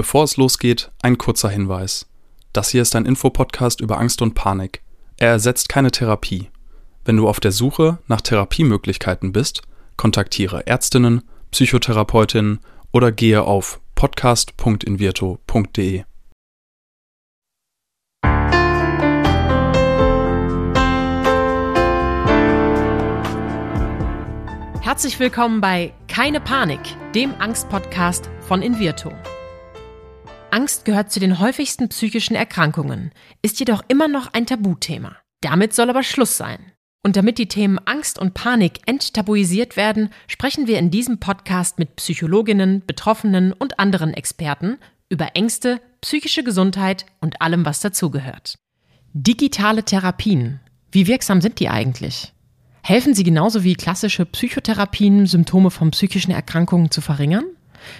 Bevor es losgeht, ein kurzer Hinweis. Das hier ist ein Infopodcast über Angst und Panik. Er ersetzt keine Therapie. Wenn du auf der Suche nach Therapiemöglichkeiten bist, kontaktiere Ärztinnen, Psychotherapeutinnen oder gehe auf podcast.invirto.de. Herzlich willkommen bei Keine Panik, dem Angstpodcast von Invirto. Angst gehört zu den häufigsten psychischen Erkrankungen, ist jedoch immer noch ein Tabuthema. Damit soll aber Schluss sein. Und damit die Themen Angst und Panik enttabuisiert werden, sprechen wir in diesem Podcast mit Psychologinnen, Betroffenen und anderen Experten über Ängste, psychische Gesundheit und allem, was dazugehört. Digitale Therapien. Wie wirksam sind die eigentlich? Helfen sie genauso wie klassische Psychotherapien, Symptome von psychischen Erkrankungen zu verringern?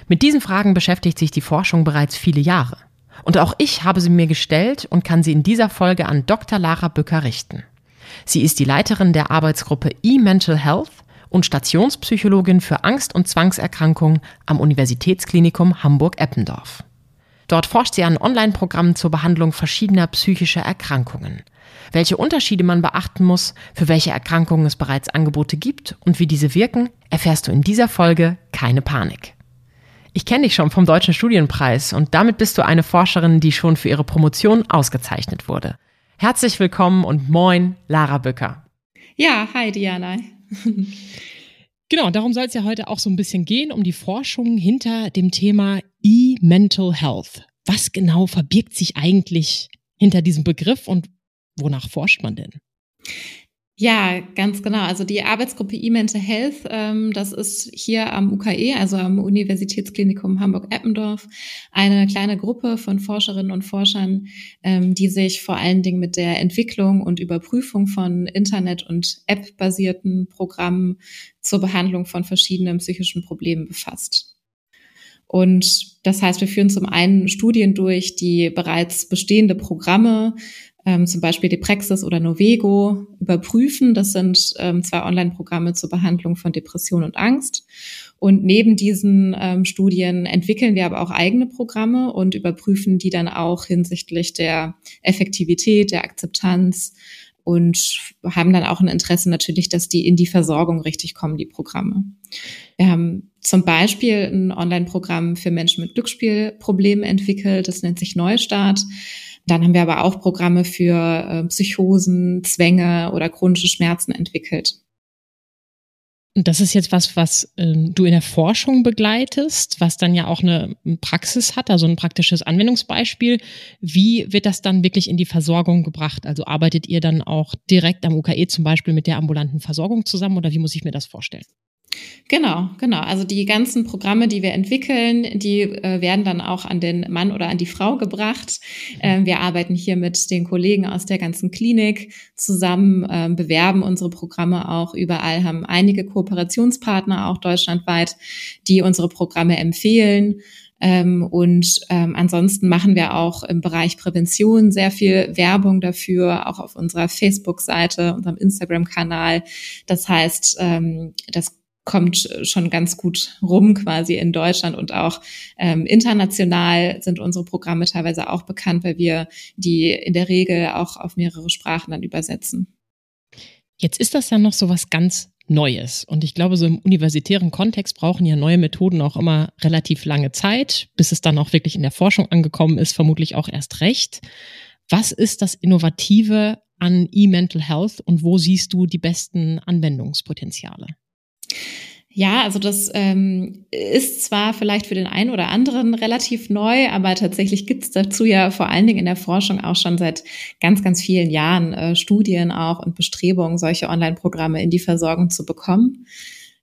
Mit diesen Fragen beschäftigt sich die Forschung bereits viele Jahre. Und auch ich habe sie mir gestellt und kann sie in dieser Folge an Dr. Lara Bücker richten. Sie ist die Leiterin der Arbeitsgruppe E-Mental Health und Stationspsychologin für Angst- und Zwangserkrankungen am Universitätsklinikum Hamburg-Eppendorf. Dort forscht sie an Online-Programmen zur Behandlung verschiedener psychischer Erkrankungen. Welche Unterschiede man beachten muss, für welche Erkrankungen es bereits Angebote gibt und wie diese wirken, erfährst du in dieser Folge keine Panik. Ich kenne dich schon vom Deutschen Studienpreis und damit bist du eine Forscherin, die schon für ihre Promotion ausgezeichnet wurde. Herzlich willkommen und moin, Lara Bücker. Ja, hi Diana. genau, darum soll es ja heute auch so ein bisschen gehen, um die Forschung hinter dem Thema E-Mental Health. Was genau verbirgt sich eigentlich hinter diesem Begriff und wonach forscht man denn? Ja, ganz genau. Also die Arbeitsgruppe E-Mental Health, ähm, das ist hier am UKE, also am Universitätsklinikum Hamburg-Eppendorf, eine kleine Gruppe von Forscherinnen und Forschern, ähm, die sich vor allen Dingen mit der Entwicklung und Überprüfung von Internet- und App-basierten Programmen zur Behandlung von verschiedenen psychischen Problemen befasst. Und das heißt, wir führen zum einen Studien durch, die bereits bestehende Programme ähm, zum Beispiel die Praxis oder Novego überprüfen. Das sind ähm, zwei Online-Programme zur Behandlung von Depression und Angst. Und neben diesen ähm, Studien entwickeln wir aber auch eigene Programme und überprüfen die dann auch hinsichtlich der Effektivität, der Akzeptanz und haben dann auch ein Interesse natürlich, dass die in die Versorgung richtig kommen, die Programme. Wir haben zum Beispiel ein Online-Programm für Menschen mit Glücksspielproblemen entwickelt, das nennt sich Neustart. Dann haben wir aber auch Programme für äh, Psychosen, Zwänge oder chronische Schmerzen entwickelt. Und das ist jetzt was, was ähm, du in der Forschung begleitest, was dann ja auch eine Praxis hat, also ein praktisches Anwendungsbeispiel. Wie wird das dann wirklich in die Versorgung gebracht? Also arbeitet ihr dann auch direkt am UKE zum Beispiel mit der ambulanten Versorgung zusammen oder wie muss ich mir das vorstellen? Genau, genau. Also die ganzen Programme, die wir entwickeln, die äh, werden dann auch an den Mann oder an die Frau gebracht. Ähm, wir arbeiten hier mit den Kollegen aus der ganzen Klinik zusammen, ähm, bewerben unsere Programme auch überall, haben einige Kooperationspartner auch deutschlandweit, die unsere Programme empfehlen. Ähm, und ähm, ansonsten machen wir auch im Bereich Prävention sehr viel Werbung dafür, auch auf unserer Facebook-Seite, unserem Instagram-Kanal. Das heißt, ähm, das kommt schon ganz gut rum quasi in Deutschland und auch ähm, international sind unsere Programme teilweise auch bekannt, weil wir die in der Regel auch auf mehrere Sprachen dann übersetzen. Jetzt ist das ja noch so was ganz Neues. Und ich glaube, so im universitären Kontext brauchen ja neue Methoden auch immer relativ lange Zeit, bis es dann auch wirklich in der Forschung angekommen ist, vermutlich auch erst recht. Was ist das Innovative an E-Mental Health und wo siehst du die besten Anwendungspotenziale? Ja, also das ähm, ist zwar vielleicht für den einen oder anderen relativ neu, aber tatsächlich gibt es dazu ja vor allen Dingen in der Forschung auch schon seit ganz, ganz vielen Jahren äh, Studien auch und Bestrebungen, solche Online-Programme in die Versorgung zu bekommen.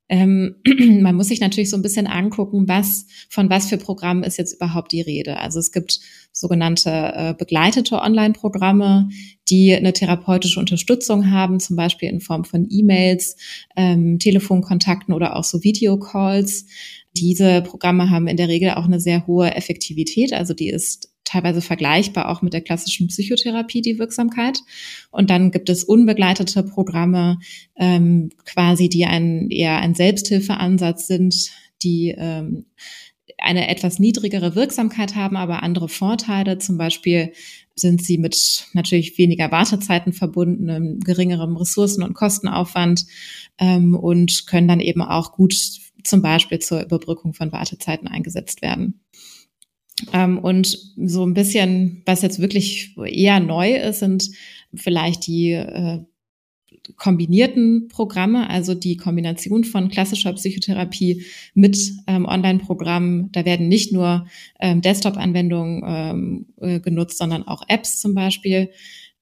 Ähm, man muss sich natürlich so ein bisschen angucken, was, von was für Programmen ist jetzt überhaupt die Rede. Also es gibt sogenannte äh, begleitete Online-Programme, die eine therapeutische Unterstützung haben, zum Beispiel in Form von E-Mails, ähm, Telefonkontakten oder auch so Videocalls. Diese Programme haben in der Regel auch eine sehr hohe Effektivität, also die ist teilweise vergleichbar auch mit der klassischen Psychotherapie, die Wirksamkeit. Und dann gibt es unbegleitete Programme, ähm, quasi, die ein, eher ein Selbsthilfeansatz sind, die ähm, eine etwas niedrigere Wirksamkeit haben, aber andere Vorteile. Zum Beispiel sind sie mit natürlich weniger Wartezeiten verbunden, geringerem Ressourcen- und Kostenaufwand ähm, und können dann eben auch gut zum Beispiel zur Überbrückung von Wartezeiten eingesetzt werden. Ähm, und so ein bisschen, was jetzt wirklich eher neu ist, sind vielleicht die äh, kombinierten Programme, also die Kombination von klassischer Psychotherapie mit ähm, Online-Programmen. Da werden nicht nur ähm, Desktop-Anwendungen ähm, äh, genutzt, sondern auch Apps zum Beispiel.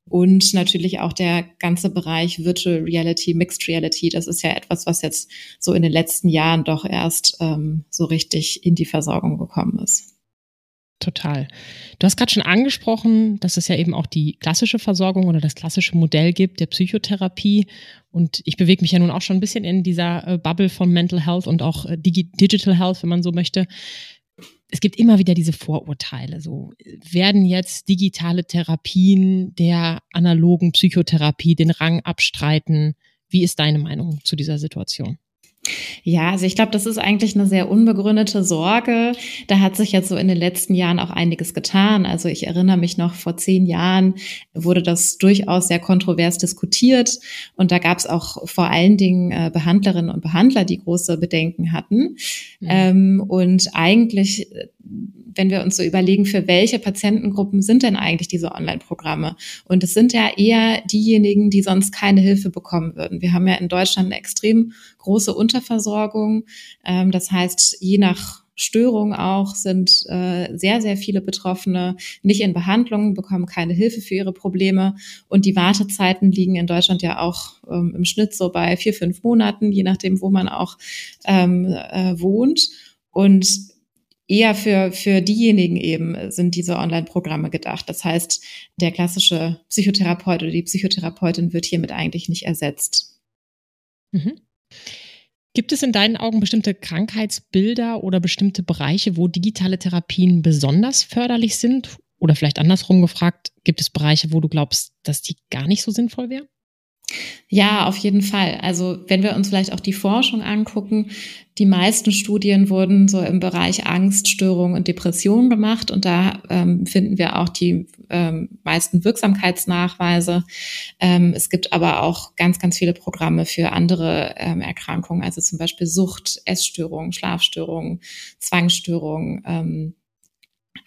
Und natürlich auch der ganze Bereich Virtual Reality, Mixed Reality. Das ist ja etwas, was jetzt so in den letzten Jahren doch erst ähm, so richtig in die Versorgung gekommen ist. Total. Du hast gerade schon angesprochen, dass es ja eben auch die klassische Versorgung oder das klassische Modell gibt der Psychotherapie. Und ich bewege mich ja nun auch schon ein bisschen in dieser äh, Bubble von Mental Health und auch äh, Digital Health, wenn man so möchte. Es gibt immer wieder diese Vorurteile. So werden jetzt digitale Therapien der analogen Psychotherapie den Rang abstreiten? Wie ist deine Meinung zu dieser Situation? Ja, also ich glaube, das ist eigentlich eine sehr unbegründete Sorge. Da hat sich jetzt so in den letzten Jahren auch einiges getan. Also ich erinnere mich noch, vor zehn Jahren wurde das durchaus sehr kontrovers diskutiert. Und da gab es auch vor allen Dingen äh, Behandlerinnen und Behandler, die große Bedenken hatten. Mhm. Ähm, und eigentlich wenn wir uns so überlegen, für welche Patientengruppen sind denn eigentlich diese Online-Programme? Und es sind ja eher diejenigen, die sonst keine Hilfe bekommen würden. Wir haben ja in Deutschland eine extrem große Unterversorgung. Ähm, das heißt, je nach Störung auch sind äh, sehr, sehr viele Betroffene nicht in Behandlung, bekommen keine Hilfe für ihre Probleme. Und die Wartezeiten liegen in Deutschland ja auch ähm, im Schnitt so bei vier, fünf Monaten, je nachdem, wo man auch ähm, äh, wohnt. Und eher für, für diejenigen eben sind diese Online-Programme gedacht. Das heißt, der klassische Psychotherapeut oder die Psychotherapeutin wird hiermit eigentlich nicht ersetzt. Mhm. Gibt es in deinen Augen bestimmte Krankheitsbilder oder bestimmte Bereiche, wo digitale Therapien besonders förderlich sind? Oder vielleicht andersrum gefragt, gibt es Bereiche, wo du glaubst, dass die gar nicht so sinnvoll wären? Ja, auf jeden Fall. Also wenn wir uns vielleicht auch die Forschung angucken, die meisten Studien wurden so im Bereich Angst, Störung und Depression gemacht und da ähm, finden wir auch die ähm, meisten Wirksamkeitsnachweise. Ähm, es gibt aber auch ganz, ganz viele Programme für andere ähm, Erkrankungen, also zum Beispiel Sucht, Essstörungen, Schlafstörungen, Zwangsstörungen.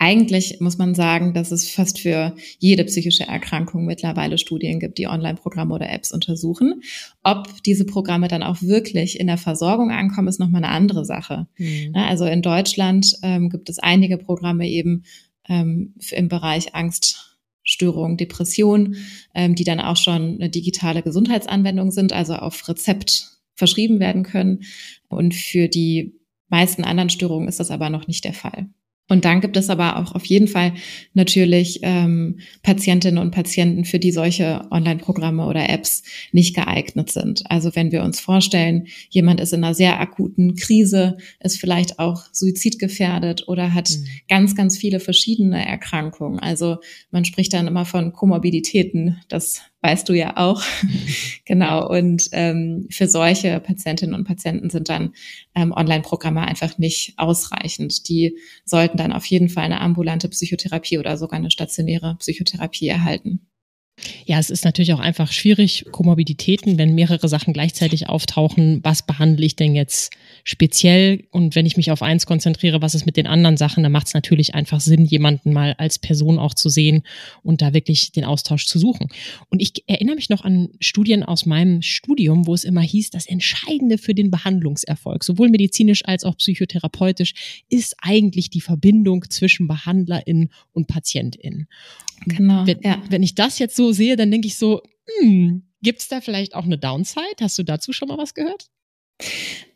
Eigentlich muss man sagen, dass es fast für jede psychische Erkrankung mittlerweile Studien gibt, die Online-Programme oder Apps untersuchen. Ob diese Programme dann auch wirklich in der Versorgung ankommen, ist nochmal eine andere Sache. Mhm. Also in Deutschland ähm, gibt es einige Programme eben ähm, im Bereich Angststörung, Depression, ähm, die dann auch schon eine digitale Gesundheitsanwendung sind, also auf Rezept verschrieben werden können. Und für die meisten anderen Störungen ist das aber noch nicht der Fall. Und dann gibt es aber auch auf jeden Fall natürlich ähm, Patientinnen und Patienten, für die solche Online-Programme oder Apps nicht geeignet sind. Also wenn wir uns vorstellen, jemand ist in einer sehr akuten Krise, ist vielleicht auch suizidgefährdet oder hat mhm. ganz, ganz viele verschiedene Erkrankungen. Also man spricht dann immer von Komorbiditäten. Das weißt du ja auch. genau. Und ähm, für solche Patientinnen und Patienten sind dann ähm, Online-Programme einfach nicht ausreichend. Die sollten dann auf jeden Fall eine ambulante Psychotherapie oder sogar eine stationäre Psychotherapie erhalten. Ja, es ist natürlich auch einfach schwierig, Komorbiditäten, wenn mehrere Sachen gleichzeitig auftauchen, was behandle ich denn jetzt speziell? Und wenn ich mich auf eins konzentriere, was ist mit den anderen Sachen, dann macht es natürlich einfach Sinn, jemanden mal als Person auch zu sehen und da wirklich den Austausch zu suchen. Und ich erinnere mich noch an Studien aus meinem Studium, wo es immer hieß, das Entscheidende für den Behandlungserfolg, sowohl medizinisch als auch psychotherapeutisch, ist eigentlich die Verbindung zwischen Behandlerin und Patientin. Genau. Wenn, ja. wenn ich das jetzt so sehe, dann denke ich so, hm, gibt es da vielleicht auch eine Downside? Hast du dazu schon mal was gehört?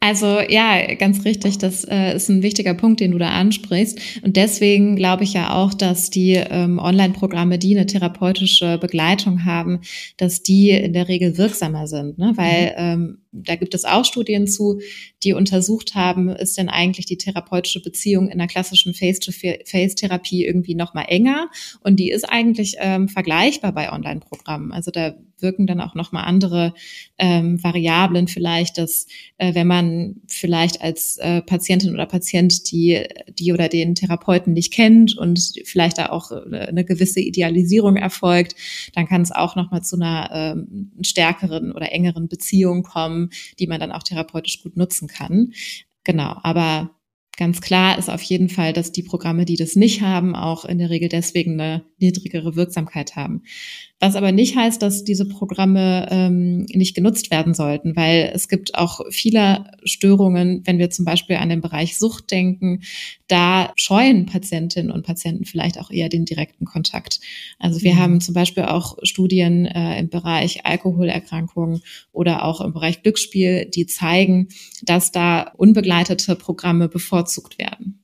Also ja, ganz richtig. Das äh, ist ein wichtiger Punkt, den du da ansprichst. Und deswegen glaube ich ja auch, dass die ähm, Online-Programme, die eine therapeutische Begleitung haben, dass die in der Regel wirksamer sind. Ne? Weil mhm. ähm, da gibt es auch Studien zu, die untersucht haben, ist denn eigentlich die therapeutische Beziehung in der klassischen Face-to-Face-Therapie irgendwie noch mal enger? Und die ist eigentlich ähm, vergleichbar bei Online-Programmen. Also da wirken dann auch noch mal andere ähm, Variablen vielleicht, dass äh, wenn man man vielleicht als äh, Patientin oder Patient die, die oder den Therapeuten nicht kennt und vielleicht da auch äh, eine gewisse Idealisierung erfolgt, dann kann es auch nochmal zu einer ähm, stärkeren oder engeren Beziehung kommen, die man dann auch therapeutisch gut nutzen kann. Genau, aber ganz klar ist auf jeden Fall, dass die Programme, die das nicht haben, auch in der Regel deswegen eine niedrigere Wirksamkeit haben. Was aber nicht heißt, dass diese Programme ähm, nicht genutzt werden sollten, weil es gibt auch viele Störungen, wenn wir zum Beispiel an den Bereich Sucht denken, da scheuen Patientinnen und Patienten vielleicht auch eher den direkten Kontakt. Also wir mhm. haben zum Beispiel auch Studien äh, im Bereich Alkoholerkrankungen oder auch im Bereich Glücksspiel, die zeigen, dass da unbegleitete Programme bevorzugt werden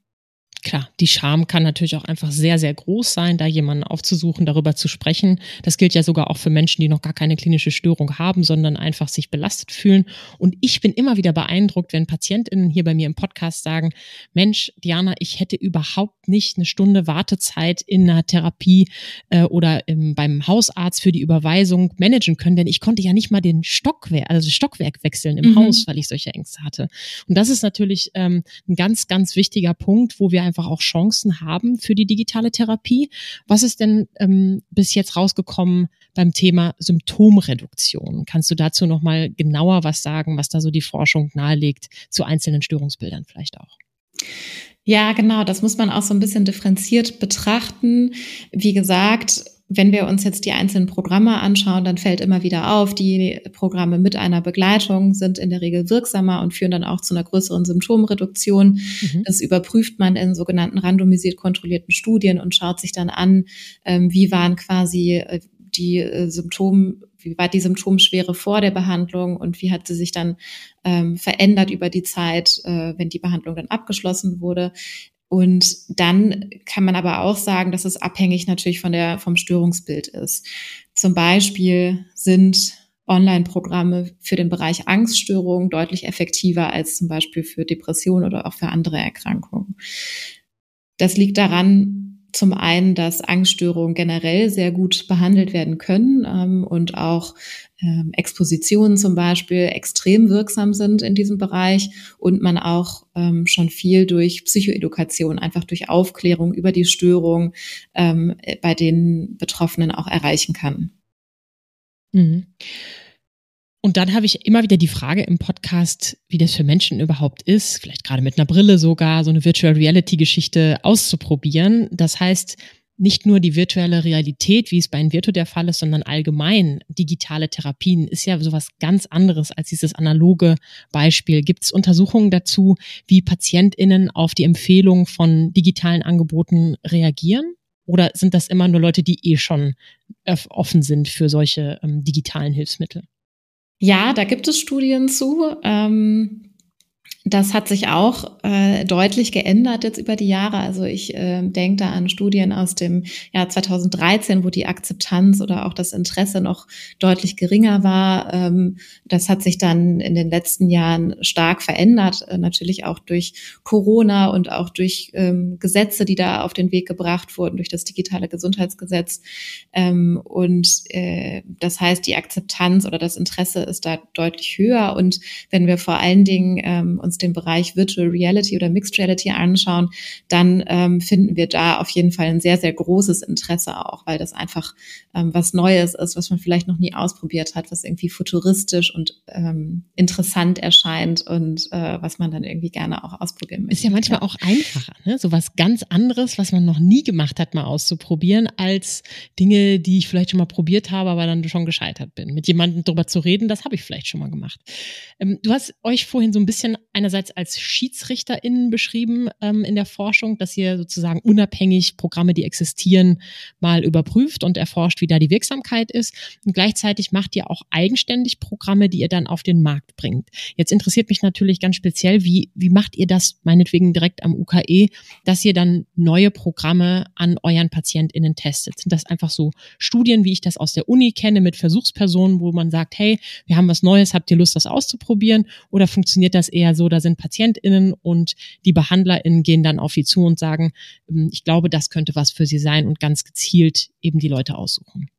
klar, die Scham kann natürlich auch einfach sehr, sehr groß sein, da jemanden aufzusuchen, darüber zu sprechen. Das gilt ja sogar auch für Menschen, die noch gar keine klinische Störung haben, sondern einfach sich belastet fühlen. Und ich bin immer wieder beeindruckt, wenn PatientInnen hier bei mir im Podcast sagen, Mensch, Diana, ich hätte überhaupt nicht eine Stunde Wartezeit in einer Therapie äh, oder im, beim Hausarzt für die Überweisung managen können, denn ich konnte ja nicht mal den Stockwerk, also das Stockwerk wechseln im mhm. Haus, weil ich solche Ängste hatte. Und das ist natürlich ähm, ein ganz, ganz wichtiger Punkt, wo wir einfach auch Chancen haben für die digitale Therapie. Was ist denn ähm, bis jetzt rausgekommen beim Thema Symptomreduktion? Kannst du dazu noch mal genauer was sagen, was da so die Forschung nahelegt zu einzelnen Störungsbildern vielleicht auch? Ja, genau. Das muss man auch so ein bisschen differenziert betrachten. Wie gesagt, wenn wir uns jetzt die einzelnen Programme anschauen, dann fällt immer wieder auf, die Programme mit einer Begleitung sind in der Regel wirksamer und führen dann auch zu einer größeren Symptomreduktion. Mhm. Das überprüft man in sogenannten randomisiert kontrollierten Studien und schaut sich dann an, ähm, wie waren quasi äh, die äh, Symptome, wie war die Symptomschwere vor der Behandlung und wie hat sie sich dann ähm, verändert über die Zeit, äh, wenn die Behandlung dann abgeschlossen wurde. Und dann kann man aber auch sagen, dass es abhängig natürlich von der, vom Störungsbild ist. Zum Beispiel sind Online-Programme für den Bereich Angststörungen deutlich effektiver als zum Beispiel für Depressionen oder auch für andere Erkrankungen. Das liegt daran, zum einen, dass Angststörungen generell sehr gut behandelt werden können ähm, und auch ähm, Expositionen zum Beispiel extrem wirksam sind in diesem Bereich und man auch ähm, schon viel durch Psychoedukation, einfach durch Aufklärung über die Störung ähm, bei den Betroffenen auch erreichen kann. Mhm. Und dann habe ich immer wieder die Frage im Podcast, wie das für Menschen überhaupt ist, vielleicht gerade mit einer Brille sogar, so eine Virtual Reality Geschichte auszuprobieren. Das heißt, nicht nur die virtuelle Realität, wie es bei Invirtu der Fall ist, sondern allgemein digitale Therapien ist ja sowas ganz anderes als dieses analoge Beispiel. Gibt es Untersuchungen dazu, wie PatientInnen auf die Empfehlung von digitalen Angeboten reagieren? Oder sind das immer nur Leute, die eh schon offen sind für solche ähm, digitalen Hilfsmittel? Ja, da gibt es Studien zu. Ähm, das hat sich auch äh, deutlich geändert jetzt über die Jahre. Also ich äh, denke da an Studien aus dem Jahr 2013, wo die Akzeptanz oder auch das Interesse noch deutlich geringer war. Ähm, das hat sich dann in den letzten Jahren stark verändert, äh, natürlich auch durch Corona und auch durch ähm, Gesetze, die da auf den Weg gebracht wurden, durch das digitale Gesundheitsgesetz. Ähm, und äh, das heißt, die Akzeptanz oder das Interesse ist da deutlich höher. Und wenn wir vor allen Dingen ähm, uns den Bereich Virtual Reality oder Mixed Reality anschauen, dann ähm, finden wir da auf jeden Fall ein sehr, sehr großes Interesse auch, weil das einfach ähm, was Neues ist, was man vielleicht noch nie ausprobiert hat, was irgendwie futuristisch und ähm, interessant erscheint und äh, was man dann irgendwie gerne auch ausprobieren möchte. Ist ja manchmal auch einfacher, ne? so was ganz anderes, was man noch nie gemacht hat, mal auszuprobieren, als Dinge, die ich vielleicht schon mal probiert habe, aber dann schon gescheitert bin. Mit jemandem darüber zu reden, das habe ich vielleicht schon mal gemacht. Ähm, du hast euch vorhin so ein bisschen einerseits als SchiedsrichterInnen beschrieben ähm, in der Forschung, dass ihr sozusagen unabhängig Programme, die existieren, mal überprüft und erforscht, wie da die Wirksamkeit ist. Und gleichzeitig macht ihr auch eigenständig Programme, die ihr dann auf den Markt bringt. Jetzt interessiert mich natürlich ganz speziell, wie, wie macht ihr das meinetwegen direkt am UKE, dass ihr dann neue Programme an euren PatientInnen testet? Sind das einfach so Studien, wie ich das aus der Uni kenne, mit Versuchspersonen, wo man sagt, hey, wir haben was Neues, habt ihr Lust, das auszuprobieren? Oder funktioniert das eher so, sind PatientInnen und die BehandlerInnen gehen dann auf sie zu und sagen, ähm, ich glaube, das könnte was für sie sein und ganz gezielt eben die Leute aussuchen.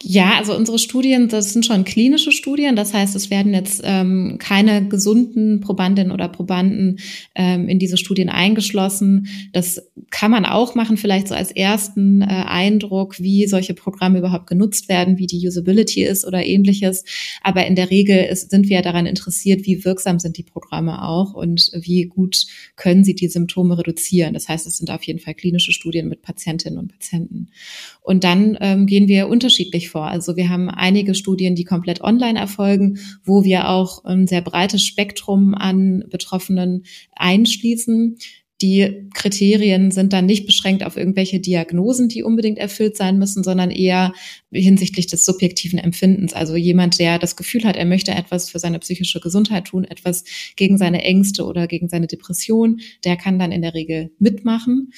Ja, also unsere Studien, das sind schon klinische Studien. Das heißt, es werden jetzt ähm, keine gesunden Probandinnen oder Probanden ähm, in diese Studien eingeschlossen. Das kann man auch machen, vielleicht so als ersten äh, Eindruck, wie solche Programme überhaupt genutzt werden, wie die Usability ist oder ähnliches. Aber in der Regel ist, sind wir daran interessiert, wie wirksam sind die Programme auch und wie gut können sie die Symptome reduzieren. Das heißt, es sind auf jeden Fall klinische Studien mit Patientinnen und Patienten. Und dann ähm, gehen wir unterschiedlich vor. Also wir haben einige Studien, die komplett online erfolgen, wo wir auch ein sehr breites Spektrum an Betroffenen einschließen. Die Kriterien sind dann nicht beschränkt auf irgendwelche Diagnosen, die unbedingt erfüllt sein müssen, sondern eher hinsichtlich des subjektiven Empfindens. Also jemand, der das Gefühl hat, er möchte etwas für seine psychische Gesundheit tun, etwas gegen seine Ängste oder gegen seine Depression, der kann dann in der Regel mitmachen.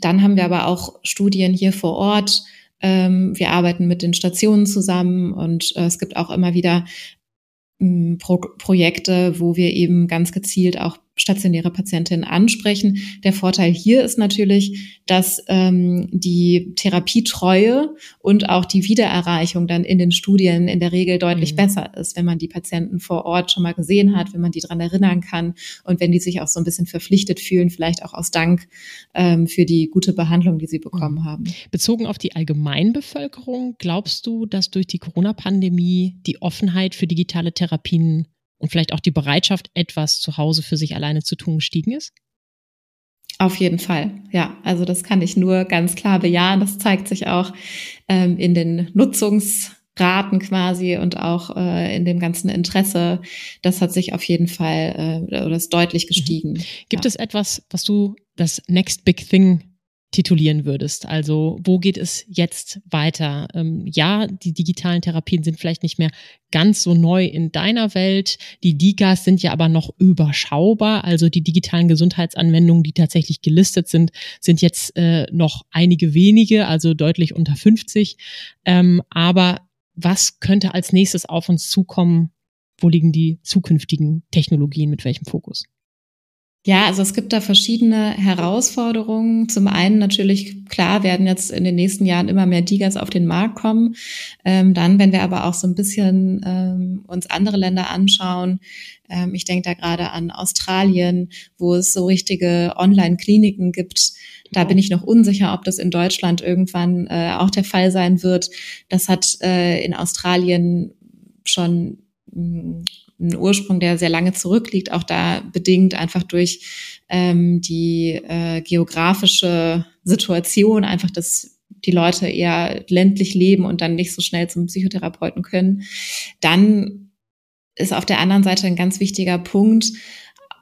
Dann haben wir aber auch Studien hier vor Ort, ähm, wir arbeiten mit den Stationen zusammen und äh, es gibt auch immer wieder ähm, Pro Projekte, wo wir eben ganz gezielt auch stationäre Patientinnen ansprechen. Der Vorteil hier ist natürlich, dass ähm, die Therapietreue und auch die Wiedererreichung dann in den Studien in der Regel deutlich mhm. besser ist, wenn man die Patienten vor Ort schon mal gesehen hat, wenn man die dran erinnern kann und wenn die sich auch so ein bisschen verpflichtet fühlen, vielleicht auch aus Dank ähm, für die gute Behandlung, die sie bekommen mhm. haben. Bezogen auf die Allgemeinbevölkerung, glaubst du, dass durch die Corona-Pandemie die Offenheit für digitale Therapien und vielleicht auch die Bereitschaft, etwas zu Hause für sich alleine zu tun, gestiegen ist? Auf jeden Fall, ja. Also das kann ich nur ganz klar bejahen. Das zeigt sich auch ähm, in den Nutzungsraten quasi und auch äh, in dem ganzen Interesse. Das hat sich auf jeden Fall äh, oder ist deutlich mhm. gestiegen. Gibt ja. es etwas, was du das Next Big Thing titulieren würdest. Also wo geht es jetzt weiter? Ähm, ja, die digitalen Therapien sind vielleicht nicht mehr ganz so neu in deiner Welt. Die DIGAs sind ja aber noch überschaubar. Also die digitalen Gesundheitsanwendungen, die tatsächlich gelistet sind, sind jetzt äh, noch einige wenige, also deutlich unter 50. Ähm, aber was könnte als nächstes auf uns zukommen? Wo liegen die zukünftigen Technologien? Mit welchem Fokus? Ja, also es gibt da verschiedene Herausforderungen. Zum einen natürlich, klar, werden jetzt in den nächsten Jahren immer mehr Digas auf den Markt kommen. Ähm, dann, wenn wir aber auch so ein bisschen ähm, uns andere Länder anschauen, ähm, ich denke da gerade an Australien, wo es so richtige Online-Kliniken gibt. Da bin ich noch unsicher, ob das in Deutschland irgendwann äh, auch der Fall sein wird. Das hat äh, in Australien schon mm, ein Ursprung, der sehr lange zurückliegt, auch da bedingt einfach durch ähm, die äh, geografische Situation, einfach, dass die Leute eher ländlich leben und dann nicht so schnell zum Psychotherapeuten können. Dann ist auf der anderen Seite ein ganz wichtiger Punkt,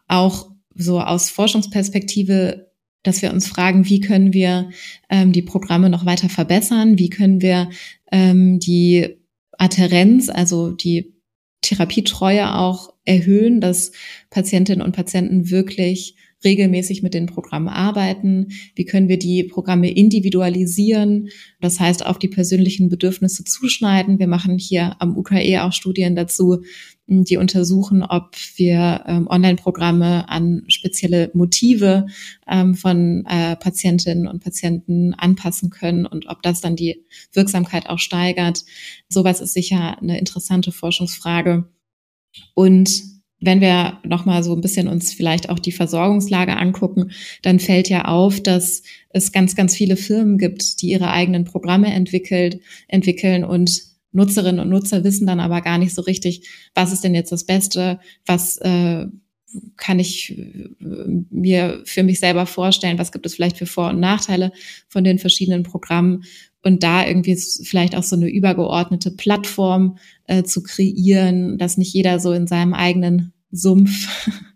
auch so aus Forschungsperspektive, dass wir uns fragen, wie können wir ähm, die Programme noch weiter verbessern, wie können wir ähm, die Adherenz, also die Therapietreue auch erhöhen, dass Patientinnen und Patienten wirklich regelmäßig mit den Programmen arbeiten? Wie können wir die Programme individualisieren? Das heißt, auf die persönlichen Bedürfnisse zuschneiden. Wir machen hier am UKE auch Studien dazu, die untersuchen, ob wir ähm, Online-Programme an spezielle Motive ähm, von äh, Patientinnen und Patienten anpassen können und ob das dann die Wirksamkeit auch steigert. Sowas ist sicher eine interessante Forschungsfrage. Und wenn wir nochmal so ein bisschen uns vielleicht auch die Versorgungslage angucken, dann fällt ja auf, dass es ganz, ganz viele Firmen gibt, die ihre eigenen Programme entwickelt, entwickeln und Nutzerinnen und Nutzer wissen dann aber gar nicht so richtig, was ist denn jetzt das Beste, was äh, kann ich äh, mir für mich selber vorstellen, was gibt es vielleicht für Vor- und Nachteile von den verschiedenen Programmen und da irgendwie vielleicht auch so eine übergeordnete Plattform äh, zu kreieren, dass nicht jeder so in seinem eigenen Sumpf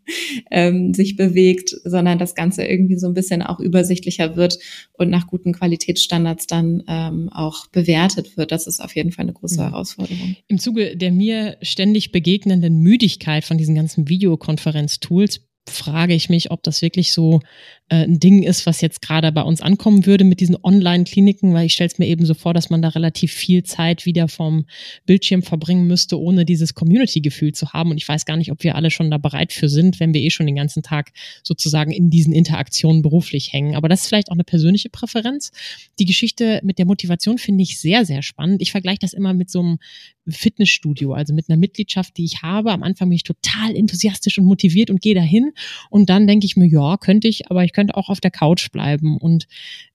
ähm, sich bewegt, sondern das Ganze irgendwie so ein bisschen auch übersichtlicher wird und nach guten Qualitätsstandards dann ähm, auch bewertet wird. Das ist auf jeden Fall eine große ja. Herausforderung. Im Zuge der mir ständig begegnenden Müdigkeit von diesen ganzen Videokonferenz-Tools frage ich mich, ob das wirklich so äh, ein Ding ist, was jetzt gerade bei uns ankommen würde mit diesen Online-Kliniken, weil ich stelle es mir eben so vor, dass man da relativ viel Zeit wieder vom Bildschirm verbringen müsste, ohne dieses Community-Gefühl zu haben. Und ich weiß gar nicht, ob wir alle schon da bereit für sind, wenn wir eh schon den ganzen Tag sozusagen in diesen Interaktionen beruflich hängen. Aber das ist vielleicht auch eine persönliche Präferenz. Die Geschichte mit der Motivation finde ich sehr, sehr spannend. Ich vergleiche das immer mit so einem Fitnessstudio, also mit einer Mitgliedschaft, die ich habe. Am Anfang bin ich total enthusiastisch und motiviert und gehe dahin. Und dann denke ich mir, ja, könnte ich, aber ich könnte auch auf der Couch bleiben. Und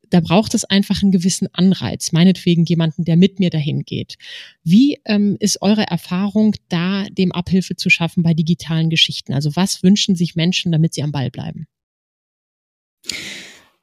da braucht es einfach einen gewissen Anreiz, meinetwegen jemanden, der mit mir dahin geht. Wie ähm, ist eure Erfahrung, da dem Abhilfe zu schaffen bei digitalen Geschichten? Also was wünschen sich Menschen, damit sie am Ball bleiben?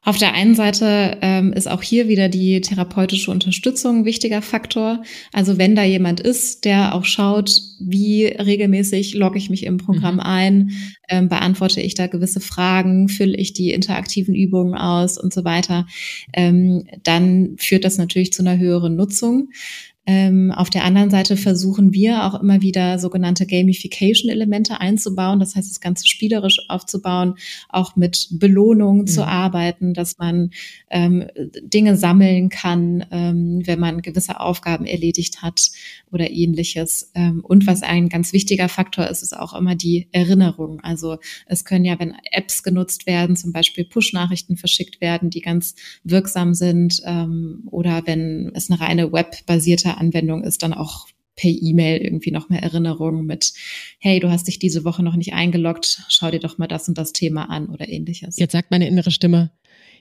Auf der einen Seite ähm, ist auch hier wieder die therapeutische Unterstützung ein wichtiger Faktor. Also wenn da jemand ist, der auch schaut, wie regelmäßig logge ich mich im Programm mhm. ein, ähm, beantworte ich da gewisse Fragen, fülle ich die interaktiven Übungen aus und so weiter, ähm, dann führt das natürlich zu einer höheren Nutzung. Ähm, auf der anderen Seite versuchen wir auch immer wieder sogenannte Gamification-Elemente einzubauen, das heißt, das Ganze spielerisch aufzubauen, auch mit Belohnungen mhm. zu arbeiten, dass man ähm, Dinge sammeln kann, ähm, wenn man gewisse Aufgaben erledigt hat oder ähnliches. Ähm, und was ein ganz wichtiger Faktor ist, ist auch immer die Erinnerung. Also es können ja, wenn Apps genutzt werden, zum Beispiel Push-Nachrichten verschickt werden, die ganz wirksam sind, ähm, oder wenn es eine reine webbasierte Anwendung ist, dann auch per E-Mail irgendwie noch mehr Erinnerungen mit, hey, du hast dich diese Woche noch nicht eingeloggt, schau dir doch mal das und das Thema an oder ähnliches. Jetzt sagt meine innere Stimme,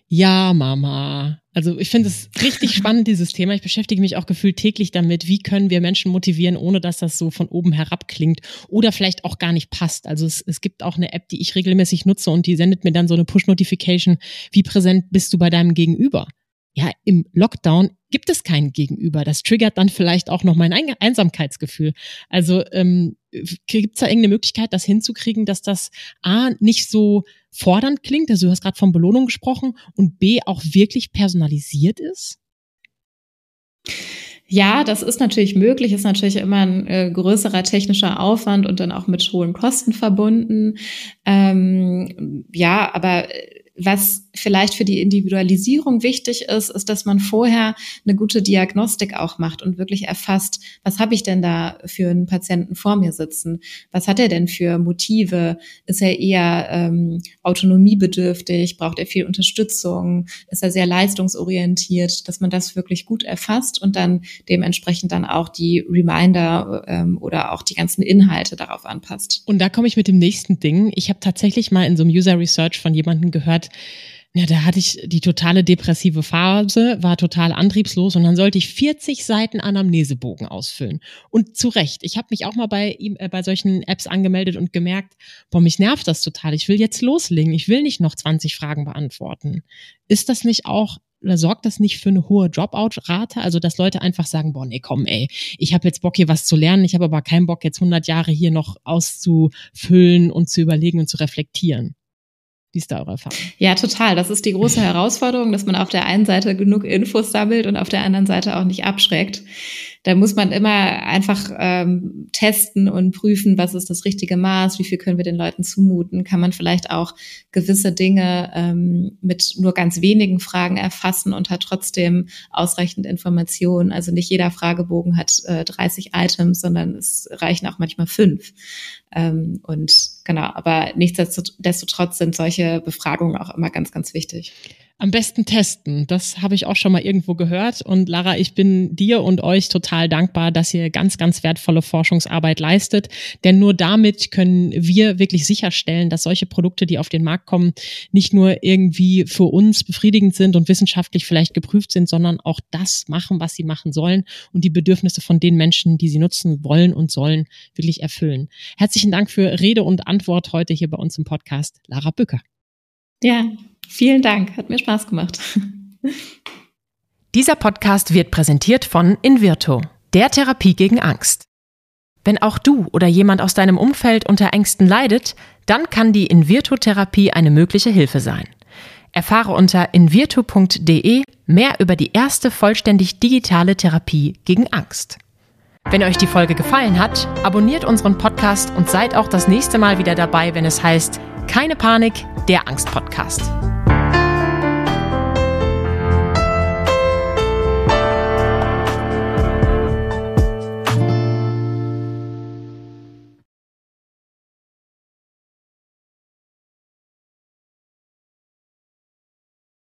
ja, Mama. Also ich finde es richtig spannend, dieses Thema. Ich beschäftige mich auch gefühlt täglich damit, wie können wir Menschen motivieren, ohne dass das so von oben herab klingt oder vielleicht auch gar nicht passt. Also es, es gibt auch eine App, die ich regelmäßig nutze und die sendet mir dann so eine Push-Notification, wie präsent bist du bei deinem Gegenüber ja, im Lockdown gibt es kein Gegenüber. Das triggert dann vielleicht auch noch mein Einsamkeitsgefühl. Also ähm, gibt es da irgendeine Möglichkeit, das hinzukriegen, dass das A nicht so fordernd klingt, also du hast gerade von Belohnung gesprochen, und B auch wirklich personalisiert ist? Ja, das ist natürlich möglich, ist natürlich immer ein äh, größerer technischer Aufwand und dann auch mit hohen Kosten verbunden. Ähm, ja, aber äh, was vielleicht für die Individualisierung wichtig ist, ist, dass man vorher eine gute Diagnostik auch macht und wirklich erfasst, was habe ich denn da für einen Patienten vor mir sitzen? Was hat er denn für Motive? Ist er eher ähm, autonomiebedürftig? Braucht er viel Unterstützung? Ist er sehr leistungsorientiert? Dass man das wirklich gut erfasst und dann dementsprechend dann auch die Reminder ähm, oder auch die ganzen Inhalte darauf anpasst. Und da komme ich mit dem nächsten Ding. Ich habe tatsächlich mal in so einem User Research von jemandem gehört, hat, ja, da hatte ich die totale depressive Phase, war total antriebslos und dann sollte ich 40 Seiten Anamnesebogen ausfüllen. Und zu Recht, ich habe mich auch mal bei ihm äh, bei solchen Apps angemeldet und gemerkt, boah, mich nervt das total. Ich will jetzt loslegen. Ich will nicht noch 20 Fragen beantworten. Ist das nicht auch oder sorgt das nicht für eine hohe Dropout-Rate? Also, dass Leute einfach sagen, boah, nee, komm, ey, ich habe jetzt Bock, hier was zu lernen, ich habe aber keinen Bock, jetzt 100 Jahre hier noch auszufüllen und zu überlegen und zu reflektieren. Wie ist da eure Erfahrung? Ja, total. Das ist die große Herausforderung, dass man auf der einen Seite genug Infos sammelt und auf der anderen Seite auch nicht abschreckt da muss man immer einfach ähm, testen und prüfen, was ist das richtige Maß, wie viel können wir den Leuten zumuten, kann man vielleicht auch gewisse Dinge ähm, mit nur ganz wenigen Fragen erfassen und hat trotzdem ausreichend Informationen. Also nicht jeder Fragebogen hat äh, 30 Items, sondern es reichen auch manchmal fünf. Ähm, und genau, aber nichtsdestotrotz sind solche Befragungen auch immer ganz, ganz wichtig. Am besten testen. Das habe ich auch schon mal irgendwo gehört. Und Lara, ich bin dir und euch total dankbar, dass ihr ganz, ganz wertvolle Forschungsarbeit leistet. Denn nur damit können wir wirklich sicherstellen, dass solche Produkte, die auf den Markt kommen, nicht nur irgendwie für uns befriedigend sind und wissenschaftlich vielleicht geprüft sind, sondern auch das machen, was sie machen sollen und die Bedürfnisse von den Menschen, die sie nutzen wollen und sollen, wirklich erfüllen. Herzlichen Dank für Rede und Antwort heute hier bei uns im Podcast. Lara Bücker. Ja, Vielen Dank, hat mir Spaß gemacht. Dieser Podcast wird präsentiert von Invirto, der Therapie gegen Angst. Wenn auch du oder jemand aus deinem Umfeld unter Ängsten leidet, dann kann die Invirto-Therapie eine mögliche Hilfe sein. Erfahre unter invirto.de mehr über die erste vollständig digitale Therapie gegen Angst. Wenn euch die Folge gefallen hat, abonniert unseren Podcast und seid auch das nächste Mal wieder dabei, wenn es heißt Keine Panik, der Angst-Podcast.